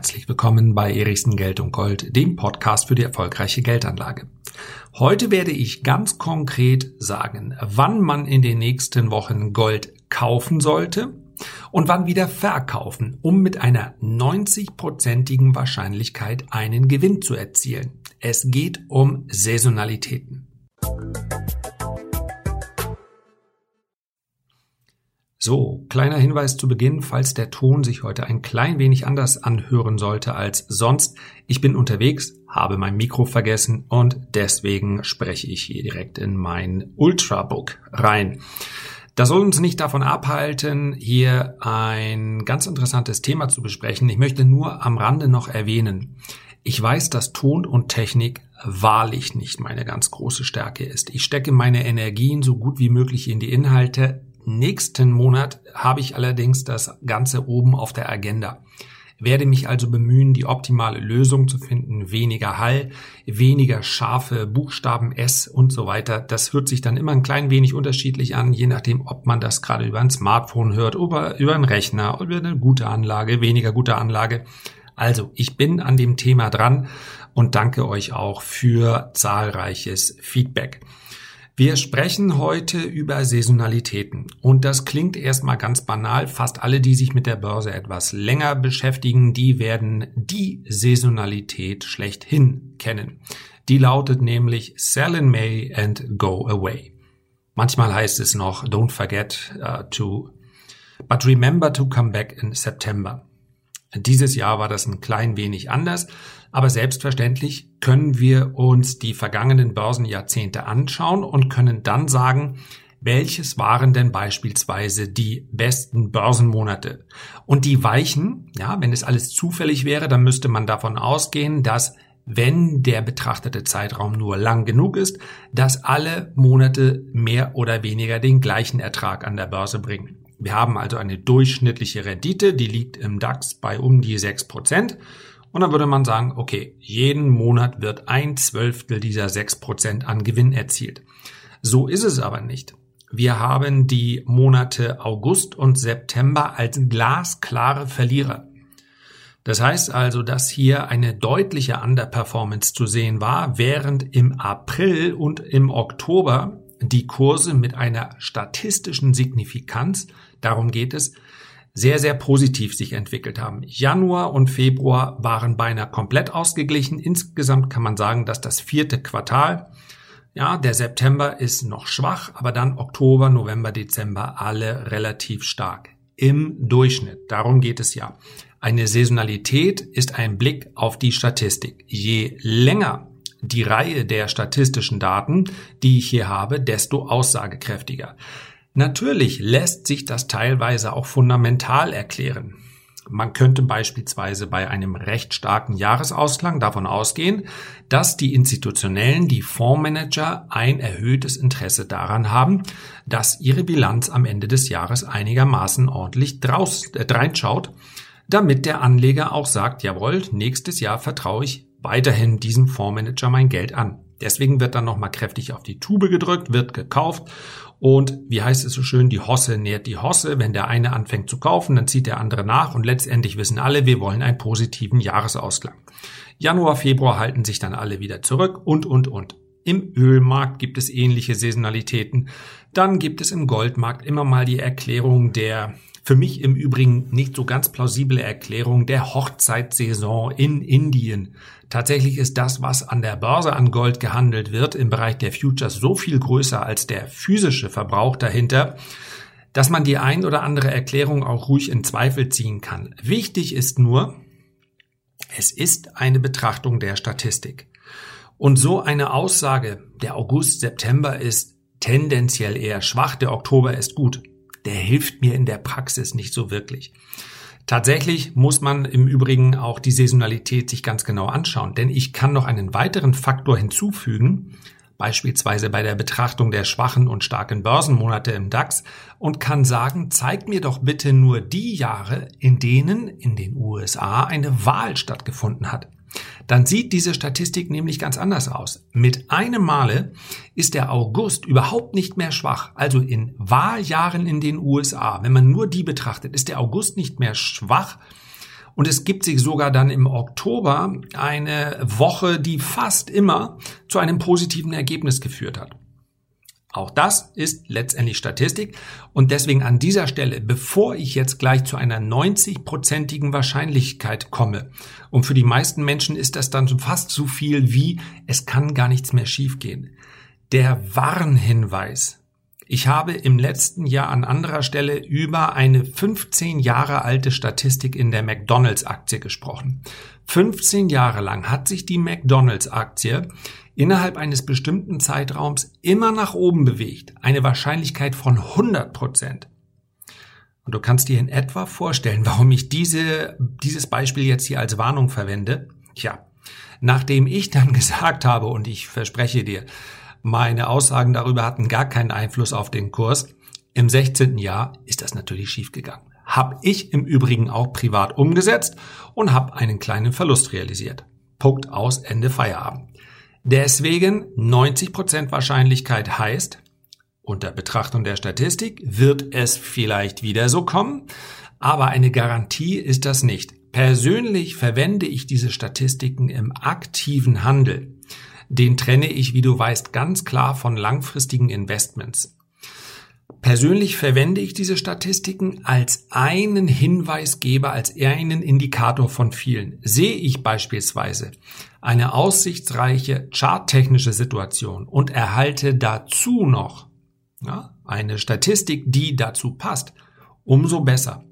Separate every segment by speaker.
Speaker 1: herzlich willkommen bei Erichsen Geld und Gold, dem Podcast für die erfolgreiche Geldanlage. Heute werde ich ganz konkret sagen, wann man in den nächsten Wochen Gold kaufen sollte und wann wieder verkaufen, um mit einer 90-prozentigen Wahrscheinlichkeit einen Gewinn zu erzielen. Es geht um Saisonalitäten. So, kleiner Hinweis zu Beginn, falls der Ton sich heute ein klein wenig anders anhören sollte als sonst. Ich bin unterwegs, habe mein Mikro vergessen und deswegen spreche ich hier direkt in mein Ultrabook rein. Das soll uns nicht davon abhalten, hier ein ganz interessantes Thema zu besprechen. Ich möchte nur am Rande noch erwähnen. Ich weiß, dass Ton und Technik wahrlich nicht meine ganz große Stärke ist. Ich stecke meine Energien so gut wie möglich in die Inhalte, Nächsten Monat habe ich allerdings das Ganze oben auf der Agenda. Werde mich also bemühen, die optimale Lösung zu finden. Weniger Hall, weniger scharfe Buchstaben S und so weiter. Das hört sich dann immer ein klein wenig unterschiedlich an, je nachdem, ob man das gerade über ein Smartphone hört, oder über einen Rechner, oder über eine gute Anlage, weniger gute Anlage. Also, ich bin an dem Thema dran und danke euch auch für zahlreiches Feedback. Wir sprechen heute über Saisonalitäten. Und das klingt erstmal ganz banal. Fast alle, die sich mit der Börse etwas länger beschäftigen, die werden die Saisonalität schlechthin kennen. Die lautet nämlich Sell in May and Go Away. Manchmal heißt es noch Don't forget uh, to, but remember to come back in September. Dieses Jahr war das ein klein wenig anders. Aber selbstverständlich können wir uns die vergangenen Börsenjahrzehnte anschauen und können dann sagen, welches waren denn beispielsweise die besten Börsenmonate? Und die weichen, ja, wenn es alles zufällig wäre, dann müsste man davon ausgehen, dass wenn der betrachtete Zeitraum nur lang genug ist, dass alle Monate mehr oder weniger den gleichen Ertrag an der Börse bringen. Wir haben also eine durchschnittliche Rendite, die liegt im DAX bei um die sechs Prozent. Und dann würde man sagen, okay, jeden Monat wird ein Zwölftel dieser sechs Prozent an Gewinn erzielt. So ist es aber nicht. Wir haben die Monate August und September als glasklare Verlierer. Das heißt also, dass hier eine deutliche Underperformance zu sehen war, während im April und im Oktober die Kurse mit einer statistischen Signifikanz, darum geht es, sehr, sehr positiv sich entwickelt haben. Januar und Februar waren beinahe komplett ausgeglichen. Insgesamt kann man sagen, dass das vierte Quartal, ja, der September ist noch schwach, aber dann Oktober, November, Dezember alle relativ stark. Im Durchschnitt. Darum geht es ja. Eine Saisonalität ist ein Blick auf die Statistik. Je länger die Reihe der statistischen Daten, die ich hier habe, desto aussagekräftiger. Natürlich lässt sich das teilweise auch fundamental erklären. Man könnte beispielsweise bei einem recht starken Jahresausklang davon ausgehen, dass die Institutionellen, die Fondsmanager ein erhöhtes Interesse daran haben, dass ihre Bilanz am Ende des Jahres einigermaßen ordentlich draus, äh, reinschaut, damit der Anleger auch sagt, jawohl, nächstes Jahr vertraue ich weiterhin diesem Fondsmanager mein Geld an. Deswegen wird dann nochmal kräftig auf die Tube gedrückt, wird gekauft und wie heißt es so schön, die Hosse nährt die Hosse. Wenn der eine anfängt zu kaufen, dann zieht der andere nach und letztendlich wissen alle, wir wollen einen positiven Jahresausklang. Januar, Februar halten sich dann alle wieder zurück und, und, und. Im Ölmarkt gibt es ähnliche Saisonalitäten. Dann gibt es im Goldmarkt immer mal die Erklärung der für mich im Übrigen nicht so ganz plausible Erklärung der Hochzeitssaison in Indien. Tatsächlich ist das, was an der Börse an Gold gehandelt wird, im Bereich der Futures so viel größer als der physische Verbrauch dahinter, dass man die ein oder andere Erklärung auch ruhig in Zweifel ziehen kann. Wichtig ist nur, es ist eine Betrachtung der Statistik. Und so eine Aussage, der August, September ist tendenziell eher schwach, der Oktober ist gut, der hilft mir in der Praxis nicht so wirklich. Tatsächlich muss man im Übrigen auch die Saisonalität sich ganz genau anschauen, denn ich kann noch einen weiteren Faktor hinzufügen, beispielsweise bei der Betrachtung der schwachen und starken Börsenmonate im DAX und kann sagen, zeigt mir doch bitte nur die Jahre, in denen in den USA eine Wahl stattgefunden hat dann sieht diese Statistik nämlich ganz anders aus. Mit einem Male ist der August überhaupt nicht mehr schwach. Also in Wahljahren in den USA, wenn man nur die betrachtet, ist der August nicht mehr schwach. Und es gibt sich sogar dann im Oktober eine Woche, die fast immer zu einem positiven Ergebnis geführt hat. Auch das ist letztendlich Statistik und deswegen an dieser Stelle, bevor ich jetzt gleich zu einer 90-prozentigen Wahrscheinlichkeit komme, und für die meisten Menschen ist das dann fast so viel wie, es kann gar nichts mehr schiefgehen. Der Warnhinweis. Ich habe im letzten Jahr an anderer Stelle über eine 15 Jahre alte Statistik in der McDonalds-Aktie gesprochen. 15 Jahre lang hat sich die McDonalds-Aktie innerhalb eines bestimmten Zeitraums immer nach oben bewegt. Eine Wahrscheinlichkeit von 100 Prozent. Und du kannst dir in etwa vorstellen, warum ich diese, dieses Beispiel jetzt hier als Warnung verwende. Tja, nachdem ich dann gesagt habe, und ich verspreche dir, meine Aussagen darüber hatten gar keinen Einfluss auf den Kurs, im 16. Jahr ist das natürlich schiefgegangen. Hab ich im Übrigen auch privat umgesetzt und habe einen kleinen Verlust realisiert. Punkt aus, Ende Feierabend. Deswegen 90% Wahrscheinlichkeit heißt, unter Betrachtung der Statistik wird es vielleicht wieder so kommen, aber eine Garantie ist das nicht. Persönlich verwende ich diese Statistiken im aktiven Handel. Den trenne ich, wie du weißt, ganz klar von langfristigen Investments. Persönlich verwende ich diese Statistiken als einen Hinweisgeber, als einen Indikator von vielen. Sehe ich beispielsweise eine aussichtsreiche charttechnische Situation und erhalte dazu noch ja, eine Statistik, die dazu passt, umso besser.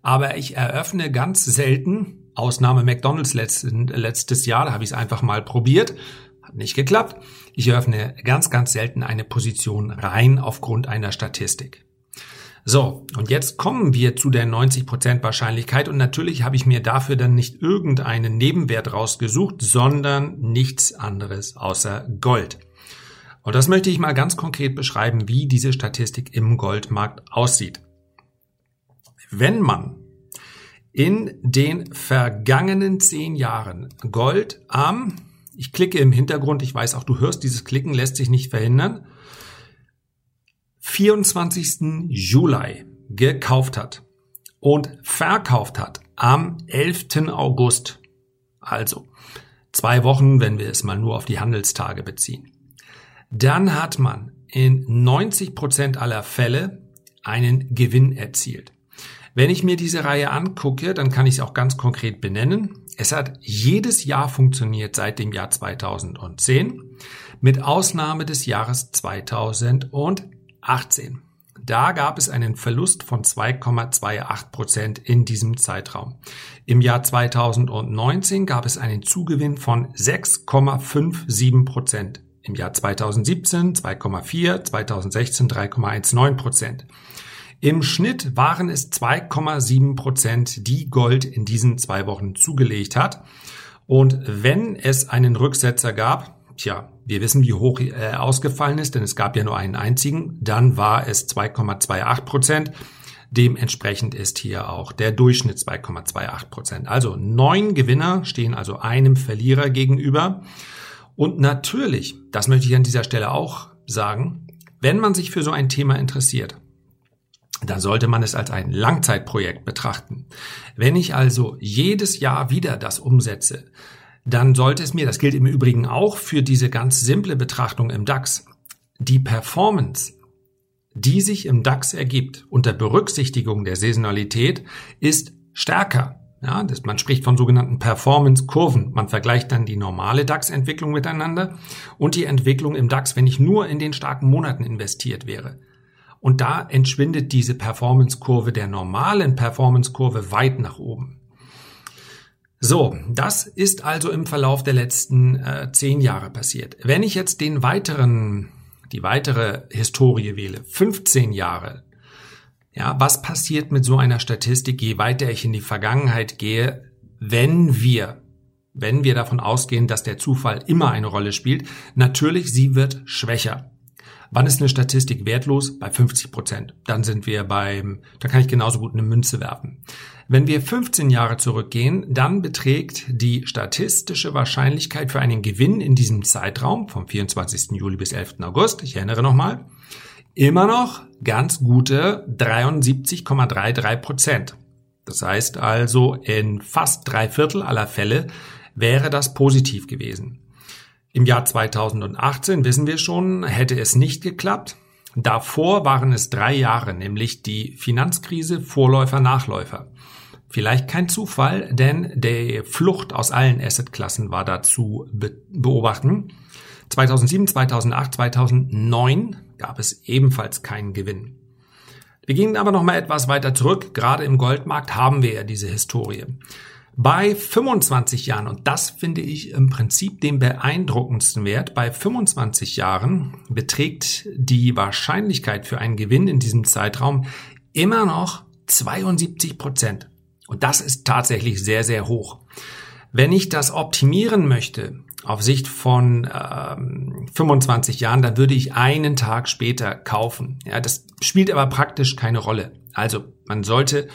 Speaker 1: Aber ich eröffne ganz selten, Ausnahme McDonald's letztes Jahr, da habe ich es einfach mal probiert, nicht geklappt. Ich eröffne ganz, ganz selten eine Position rein aufgrund einer Statistik. So, und jetzt kommen wir zu der 90% Wahrscheinlichkeit und natürlich habe ich mir dafür dann nicht irgendeinen Nebenwert rausgesucht, sondern nichts anderes außer Gold. Und das möchte ich mal ganz konkret beschreiben, wie diese Statistik im Goldmarkt aussieht. Wenn man in den vergangenen zehn Jahren Gold am ich klicke im Hintergrund, ich weiß auch, du hörst dieses Klicken, lässt sich nicht verhindern. 24. Juli gekauft hat und verkauft hat am 11. August. Also zwei Wochen, wenn wir es mal nur auf die Handelstage beziehen. Dann hat man in 90 Prozent aller Fälle einen Gewinn erzielt. Wenn ich mir diese Reihe angucke, dann kann ich es auch ganz konkret benennen. Es hat jedes Jahr funktioniert seit dem Jahr 2010, mit Ausnahme des Jahres 2018. Da gab es einen Verlust von 2,28 Prozent in diesem Zeitraum. Im Jahr 2019 gab es einen Zugewinn von 6,57 Prozent. Im Jahr 2017 2,4, 2016 3,19 Prozent. Im Schnitt waren es 2,7 Prozent, die Gold in diesen zwei Wochen zugelegt hat. Und wenn es einen Rücksetzer gab, tja, wir wissen, wie hoch er ausgefallen ist, denn es gab ja nur einen einzigen, dann war es 2,28 Prozent. Dementsprechend ist hier auch der Durchschnitt 2,28 Prozent. Also neun Gewinner stehen also einem Verlierer gegenüber. Und natürlich, das möchte ich an dieser Stelle auch sagen, wenn man sich für so ein Thema interessiert, dann sollte man es als ein Langzeitprojekt betrachten. Wenn ich also jedes Jahr wieder das umsetze, dann sollte es mir, das gilt im Übrigen auch für diese ganz simple Betrachtung im DAX, die Performance, die sich im DAX ergibt unter Berücksichtigung der Saisonalität, ist stärker. Ja, das, man spricht von sogenannten Performance-Kurven. Man vergleicht dann die normale DAX-Entwicklung miteinander und die Entwicklung im DAX, wenn ich nur in den starken Monaten investiert wäre. Und da entschwindet diese Performance-Kurve der normalen Performance-Kurve weit nach oben. So, das ist also im Verlauf der letzten äh, zehn Jahre passiert. Wenn ich jetzt den weiteren, die weitere Historie wähle, 15 Jahre, ja, was passiert mit so einer Statistik, je weiter ich in die Vergangenheit gehe, wenn wir, wenn wir davon ausgehen, dass der Zufall immer eine Rolle spielt, natürlich, sie wird schwächer. Wann ist eine Statistik wertlos? Bei 50 Prozent. Dann sind wir beim, da kann ich genauso gut eine Münze werfen. Wenn wir 15 Jahre zurückgehen, dann beträgt die statistische Wahrscheinlichkeit für einen Gewinn in diesem Zeitraum vom 24. Juli bis 11. August, ich erinnere nochmal, immer noch ganz gute 73,33 Prozent. Das heißt also, in fast drei Viertel aller Fälle wäre das positiv gewesen. Im Jahr 2018 wissen wir schon, hätte es nicht geklappt. Davor waren es drei Jahre, nämlich die Finanzkrise, Vorläufer, Nachläufer. Vielleicht kein Zufall, denn die Flucht aus allen Assetklassen war dazu be beobachten. 2007, 2008, 2009 gab es ebenfalls keinen Gewinn. Wir gehen aber noch mal etwas weiter zurück. Gerade im Goldmarkt haben wir ja diese Historie. Bei 25 Jahren, und das finde ich im Prinzip den beeindruckendsten Wert, bei 25 Jahren beträgt die Wahrscheinlichkeit für einen Gewinn in diesem Zeitraum immer noch 72 Prozent. Und das ist tatsächlich sehr, sehr hoch. Wenn ich das optimieren möchte, auf Sicht von ähm, 25 Jahren, dann würde ich einen Tag später kaufen. Ja, das spielt aber praktisch keine Rolle. Also man sollte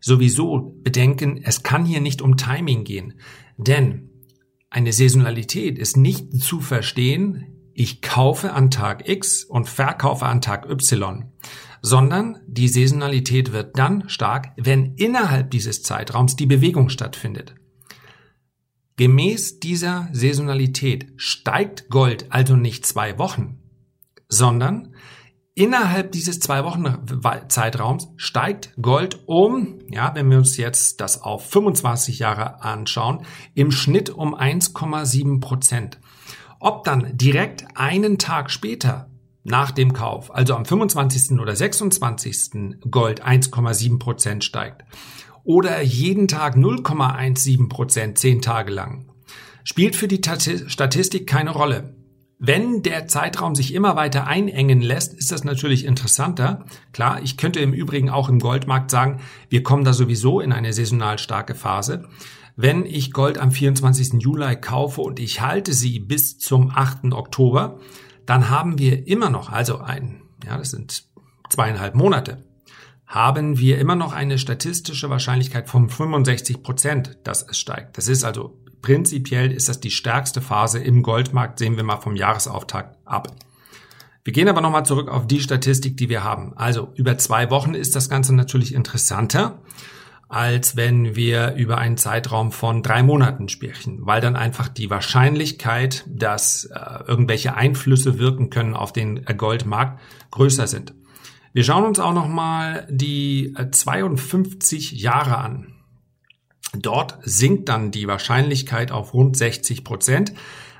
Speaker 1: sowieso bedenken, es kann hier nicht um Timing gehen, denn eine Saisonalität ist nicht zu verstehen, ich kaufe an Tag X und verkaufe an Tag Y, sondern die Saisonalität wird dann stark, wenn innerhalb dieses Zeitraums die Bewegung stattfindet. Gemäß dieser Saisonalität steigt Gold also nicht zwei Wochen, sondern innerhalb dieses zwei Wochen Zeitraums steigt Gold um, ja, wenn wir uns jetzt das auf 25 Jahre anschauen, im Schnitt um 1,7 Prozent. Ob dann direkt einen Tag später nach dem Kauf, also am 25. oder 26. Gold 1,7 Prozent steigt oder jeden Tag 0,17 Prozent zehn Tage lang. Spielt für die Statistik keine Rolle. Wenn der Zeitraum sich immer weiter einengen lässt, ist das natürlich interessanter. Klar, ich könnte im Übrigen auch im Goldmarkt sagen, wir kommen da sowieso in eine saisonal starke Phase. Wenn ich Gold am 24. Juli kaufe und ich halte sie bis zum 8. Oktober, dann haben wir immer noch, also ein, ja, das sind zweieinhalb Monate, haben wir immer noch eine statistische Wahrscheinlichkeit von 65 Prozent, dass es steigt. Das ist also prinzipiell ist das die stärkste Phase im Goldmarkt, sehen wir mal vom Jahresauftakt ab. Wir gehen aber nochmal zurück auf die Statistik, die wir haben. Also über zwei Wochen ist das Ganze natürlich interessanter, als wenn wir über einen Zeitraum von drei Monaten sprechen, weil dann einfach die Wahrscheinlichkeit, dass äh, irgendwelche Einflüsse wirken können auf den Goldmarkt größer sind. Wir schauen uns auch nochmal die 52 äh, Jahre an. Dort sinkt dann die Wahrscheinlichkeit auf rund 60 Prozent.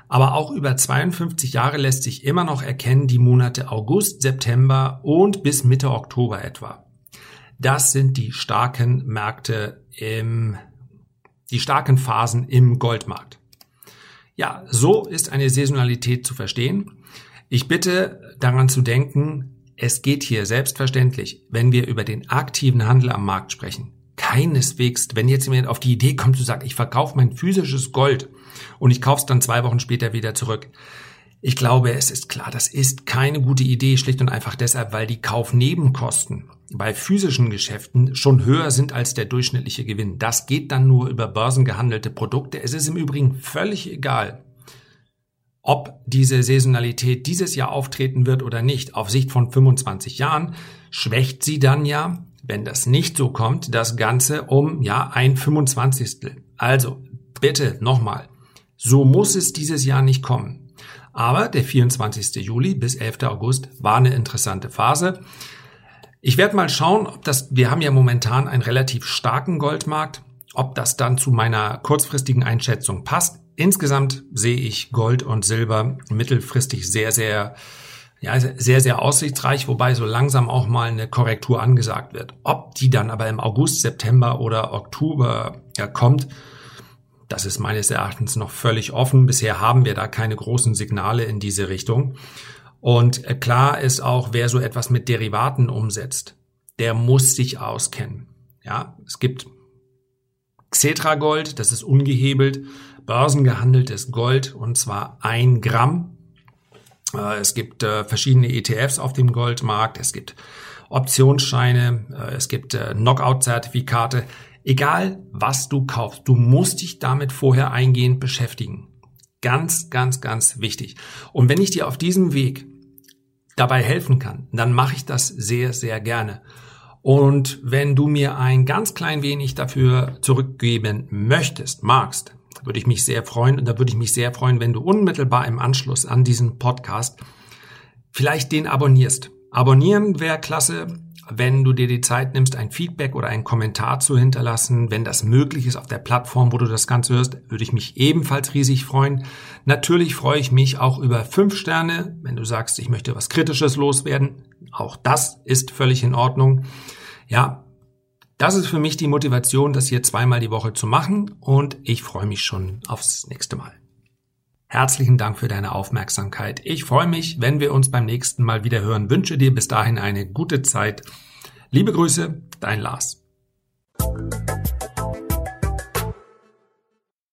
Speaker 1: Aber auch über 52 Jahre lässt sich immer noch erkennen die Monate August, September und bis Mitte Oktober etwa. Das sind die starken Märkte im, die starken Phasen im Goldmarkt. Ja, so ist eine Saisonalität zu verstehen. Ich bitte daran zu denken, es geht hier selbstverständlich, wenn wir über den aktiven Handel am Markt sprechen. Keineswegs, wenn jetzt jemand auf die Idee kommt zu sagen, ich verkaufe mein physisches Gold und ich kaufe es dann zwei Wochen später wieder zurück. Ich glaube, es ist klar, das ist keine gute Idee, schlicht und einfach deshalb, weil die Kaufnebenkosten bei physischen Geschäften schon höher sind als der durchschnittliche Gewinn. Das geht dann nur über börsengehandelte Produkte. Es ist im Übrigen völlig egal, ob diese Saisonalität dieses Jahr auftreten wird oder nicht, auf Sicht von 25 Jahren, schwächt sie dann ja, wenn das nicht so kommt, das Ganze um ja ein 25. Also bitte nochmal, so muss es dieses Jahr nicht kommen. Aber der 24. Juli bis 11. August war eine interessante Phase. Ich werde mal schauen, ob das, wir haben ja momentan einen relativ starken Goldmarkt, ob das dann zu meiner kurzfristigen Einschätzung passt. Insgesamt sehe ich Gold und Silber mittelfristig sehr, sehr, ja, sehr, sehr aussichtsreich, wobei so langsam auch mal eine Korrektur angesagt wird. Ob die dann aber im August, September oder Oktober ja, kommt, das ist meines Erachtens noch völlig offen. Bisher haben wir da keine großen Signale in diese Richtung. Und äh, klar ist auch, wer so etwas mit Derivaten umsetzt, der muss sich auskennen. Ja, es gibt Xetra Gold, das ist ungehebelt börsengehandeltes Gold und zwar ein Gramm. Äh, es gibt äh, verschiedene ETFs auf dem Goldmarkt. Es gibt Optionsscheine. Äh, es gibt Knockout-Zertifikate. Egal, was du kaufst, du musst dich damit vorher eingehend beschäftigen. Ganz, ganz, ganz wichtig. Und wenn ich dir auf diesem Weg dabei helfen kann, dann mache ich das sehr, sehr gerne. Und wenn du mir ein ganz klein wenig dafür zurückgeben möchtest, magst, würde ich mich sehr freuen. Und da würde ich mich sehr freuen, wenn du unmittelbar im Anschluss an diesen Podcast vielleicht den abonnierst. Abonnieren wäre klasse, wenn du dir die Zeit nimmst, ein Feedback oder einen Kommentar zu hinterlassen. Wenn das möglich ist auf der Plattform, wo du das Ganze hörst, würde ich mich ebenfalls riesig freuen. Natürlich freue ich mich auch über fünf Sterne, wenn du sagst, ich möchte was Kritisches loswerden. Auch das ist völlig in Ordnung. Ja, das ist für mich die Motivation, das hier zweimal die Woche zu machen und ich freue mich schon aufs nächste Mal. Herzlichen Dank für deine Aufmerksamkeit. Ich freue mich, wenn wir uns beim nächsten Mal wieder hören. Wünsche dir bis dahin eine gute Zeit. Liebe Grüße, dein Lars.